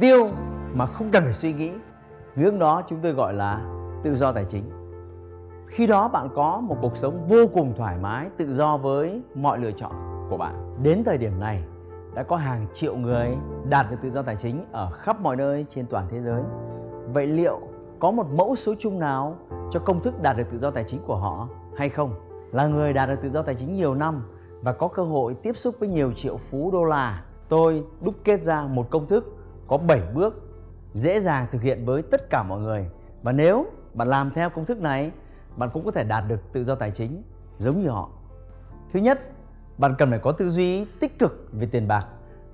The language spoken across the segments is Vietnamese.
tiêu mà không cần phải suy nghĩ. Ngưỡng đó chúng tôi gọi là tự do tài chính. Khi đó bạn có một cuộc sống vô cùng thoải mái, tự do với mọi lựa chọn của bạn. Đến thời điểm này, đã có hàng triệu người đạt được tự do tài chính ở khắp mọi nơi trên toàn thế giới. Vậy liệu có một mẫu số chung nào cho công thức đạt được tự do tài chính của họ hay không? Là người đạt được tự do tài chính nhiều năm và có cơ hội tiếp xúc với nhiều triệu phú đô la, tôi đúc kết ra một công thức có 7 bước dễ dàng thực hiện với tất cả mọi người. Và nếu bạn làm theo công thức này, bạn cũng có thể đạt được tự do tài chính giống như họ. Thứ nhất, bạn cần phải có tư duy tích cực về tiền bạc.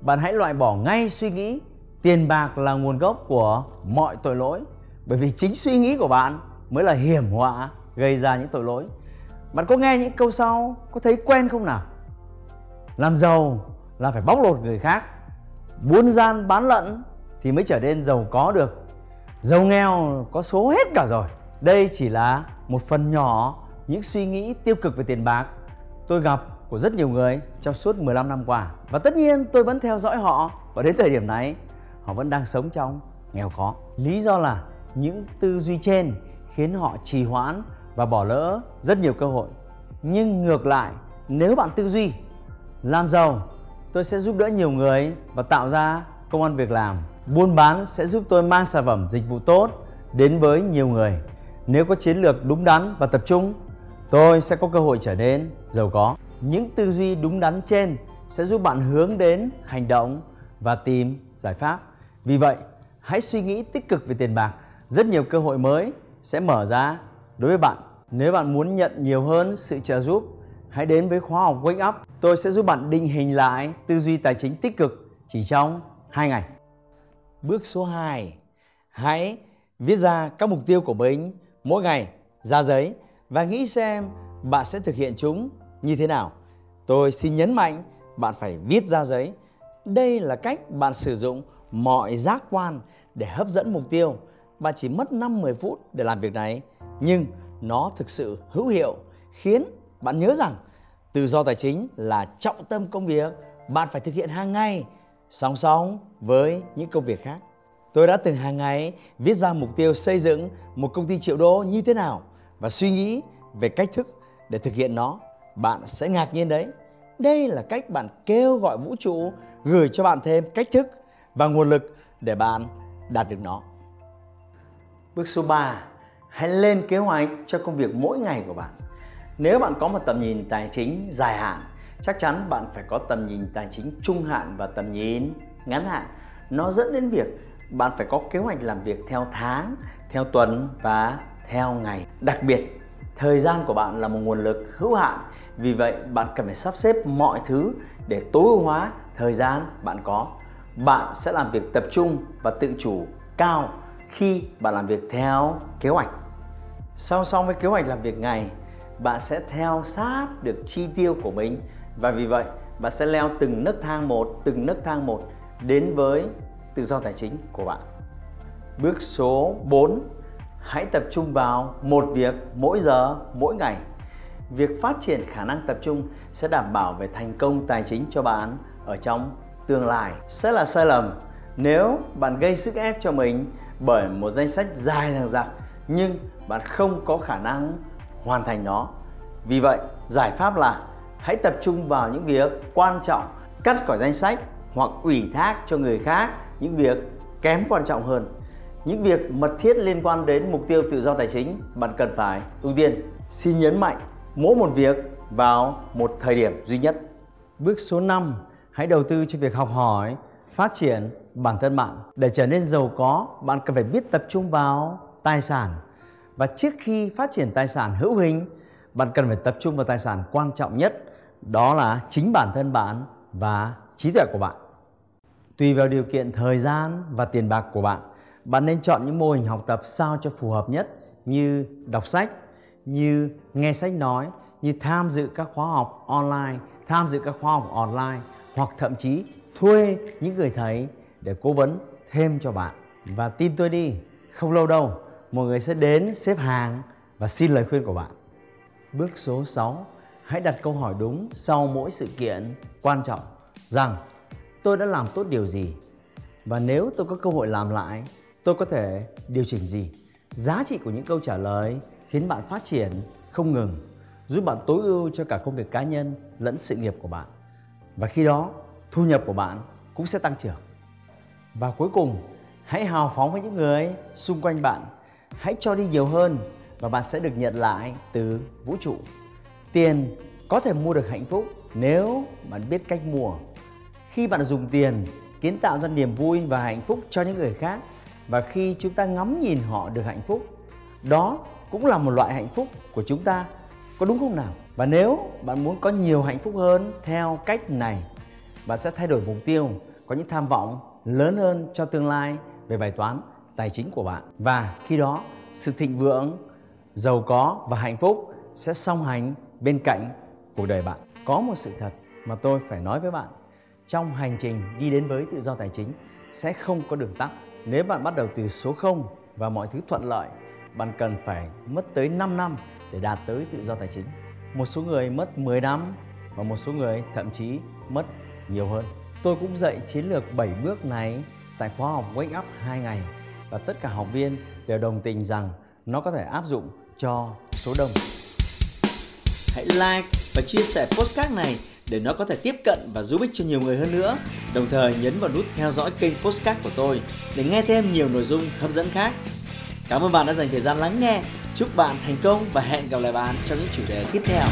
Bạn hãy loại bỏ ngay suy nghĩ tiền bạc là nguồn gốc của mọi tội lỗi bởi vì chính suy nghĩ của bạn mới là hiểm họa gây ra những tội lỗi. Bạn có nghe những câu sau có thấy quen không nào? Làm giàu là phải bóc lột người khác buôn gian bán lận thì mới trở nên giàu có được. Giàu nghèo có số hết cả rồi. Đây chỉ là một phần nhỏ, những suy nghĩ tiêu cực về tiền bạc. Tôi gặp của rất nhiều người trong suốt 15 năm qua và tất nhiên tôi vẫn theo dõi họ và đến thời điểm này, họ vẫn đang sống trong nghèo khó. Lý do là những tư duy trên khiến họ trì hoãn và bỏ lỡ rất nhiều cơ hội. Nhưng ngược lại, nếu bạn tư duy, làm giàu tôi sẽ giúp đỡ nhiều người và tạo ra công an việc làm. Buôn bán sẽ giúp tôi mang sản phẩm dịch vụ tốt đến với nhiều người. Nếu có chiến lược đúng đắn và tập trung, tôi sẽ có cơ hội trở nên giàu có. Những tư duy đúng đắn trên sẽ giúp bạn hướng đến hành động và tìm giải pháp. Vì vậy, hãy suy nghĩ tích cực về tiền bạc. Rất nhiều cơ hội mới sẽ mở ra đối với bạn. Nếu bạn muốn nhận nhiều hơn sự trợ giúp hãy đến với khóa học Wake Up. Tôi sẽ giúp bạn định hình lại tư duy tài chính tích cực chỉ trong 2 ngày. Bước số 2. Hãy viết ra các mục tiêu của mình mỗi ngày ra giấy và nghĩ xem bạn sẽ thực hiện chúng như thế nào. Tôi xin nhấn mạnh bạn phải viết ra giấy. Đây là cách bạn sử dụng mọi giác quan để hấp dẫn mục tiêu. Bạn chỉ mất 5-10 phút để làm việc này, nhưng nó thực sự hữu hiệu khiến bạn nhớ rằng tự do tài chính là trọng tâm công việc bạn phải thực hiện hàng ngày song song với những công việc khác. Tôi đã từng hàng ngày viết ra mục tiêu xây dựng một công ty triệu đô như thế nào và suy nghĩ về cách thức để thực hiện nó. Bạn sẽ ngạc nhiên đấy. Đây là cách bạn kêu gọi vũ trụ gửi cho bạn thêm cách thức và nguồn lực để bạn đạt được nó. Bước số 3, hãy lên kế hoạch cho công việc mỗi ngày của bạn. Nếu bạn có một tầm nhìn tài chính dài hạn, chắc chắn bạn phải có tầm nhìn tài chính trung hạn và tầm nhìn ngắn hạn. Nó dẫn đến việc bạn phải có kế hoạch làm việc theo tháng, theo tuần và theo ngày. Đặc biệt, thời gian của bạn là một nguồn lực hữu hạn. Vì vậy, bạn cần phải sắp xếp mọi thứ để tối ưu hóa thời gian bạn có. Bạn sẽ làm việc tập trung và tự chủ cao khi bạn làm việc theo kế hoạch. Song song với kế hoạch làm việc ngày, bạn sẽ theo sát được chi tiêu của mình. Và vì vậy, bạn sẽ leo từng nấc thang một, từng nấc thang một đến với tự do tài chính của bạn. Bước số 4 hãy tập trung vào một việc mỗi giờ, mỗi ngày. Việc phát triển khả năng tập trung sẽ đảm bảo về thành công tài chính cho bạn ở trong tương lai. Sẽ là sai lầm nếu bạn gây sức ép cho mình bởi một danh sách dài dằng dặc, nhưng bạn không có khả năng hoàn thành nó. Vì vậy, giải pháp là hãy tập trung vào những việc quan trọng, cắt khỏi danh sách hoặc ủy thác cho người khác những việc kém quan trọng hơn. Những việc mật thiết liên quan đến mục tiêu tự do tài chính bạn cần phải ưu tiên. Xin nhấn mạnh mỗi một việc vào một thời điểm duy nhất. Bước số 5, hãy đầu tư cho việc học hỏi, phát triển bản thân bạn. Để trở nên giàu có, bạn cần phải biết tập trung vào tài sản và trước khi phát triển tài sản hữu hình, bạn cần phải tập trung vào tài sản quan trọng nhất, đó là chính bản thân bạn và trí tuệ của bạn. Tùy vào điều kiện thời gian và tiền bạc của bạn, bạn nên chọn những mô hình học tập sao cho phù hợp nhất như đọc sách, như nghe sách nói, như tham dự các khóa học online, tham dự các khóa học online hoặc thậm chí thuê những người thầy để cố vấn thêm cho bạn. Và tin tôi đi, không lâu đâu, mọi người sẽ đến xếp hàng và xin lời khuyên của bạn. Bước số 6, hãy đặt câu hỏi đúng sau mỗi sự kiện quan trọng rằng tôi đã làm tốt điều gì và nếu tôi có cơ hội làm lại, tôi có thể điều chỉnh gì. Giá trị của những câu trả lời khiến bạn phát triển không ngừng, giúp bạn tối ưu cho cả công việc cá nhân lẫn sự nghiệp của bạn. Và khi đó, thu nhập của bạn cũng sẽ tăng trưởng. Và cuối cùng, hãy hào phóng với những người xung quanh bạn. Hãy cho đi nhiều hơn và bạn sẽ được nhận lại từ vũ trụ. Tiền có thể mua được hạnh phúc nếu bạn biết cách mua. Khi bạn dùng tiền kiến tạo ra niềm vui và hạnh phúc cho những người khác và khi chúng ta ngắm nhìn họ được hạnh phúc, đó cũng là một loại hạnh phúc của chúng ta, có đúng không nào? Và nếu bạn muốn có nhiều hạnh phúc hơn theo cách này, bạn sẽ thay đổi mục tiêu, có những tham vọng lớn hơn cho tương lai về bài toán tài chính của bạn. Và khi đó, sự thịnh vượng, giàu có và hạnh phúc sẽ song hành bên cạnh cuộc đời bạn. Có một sự thật mà tôi phải nói với bạn. Trong hành trình đi đến với tự do tài chính sẽ không có đường tắt. Nếu bạn bắt đầu từ số 0 và mọi thứ thuận lợi, bạn cần phải mất tới 5 năm để đạt tới tự do tài chính. Một số người mất 10 năm và một số người thậm chí mất nhiều hơn. Tôi cũng dạy chiến lược 7 bước này tại khóa học Wake Up 2 ngày và tất cả học viên đều đồng tình rằng nó có thể áp dụng cho số đông. Hãy like và chia sẻ postcard này để nó có thể tiếp cận và giúp ích cho nhiều người hơn nữa. Đồng thời nhấn vào nút theo dõi kênh postcard của tôi để nghe thêm nhiều nội dung hấp dẫn khác. Cảm ơn bạn đã dành thời gian lắng nghe. Chúc bạn thành công và hẹn gặp lại bạn trong những chủ đề tiếp theo.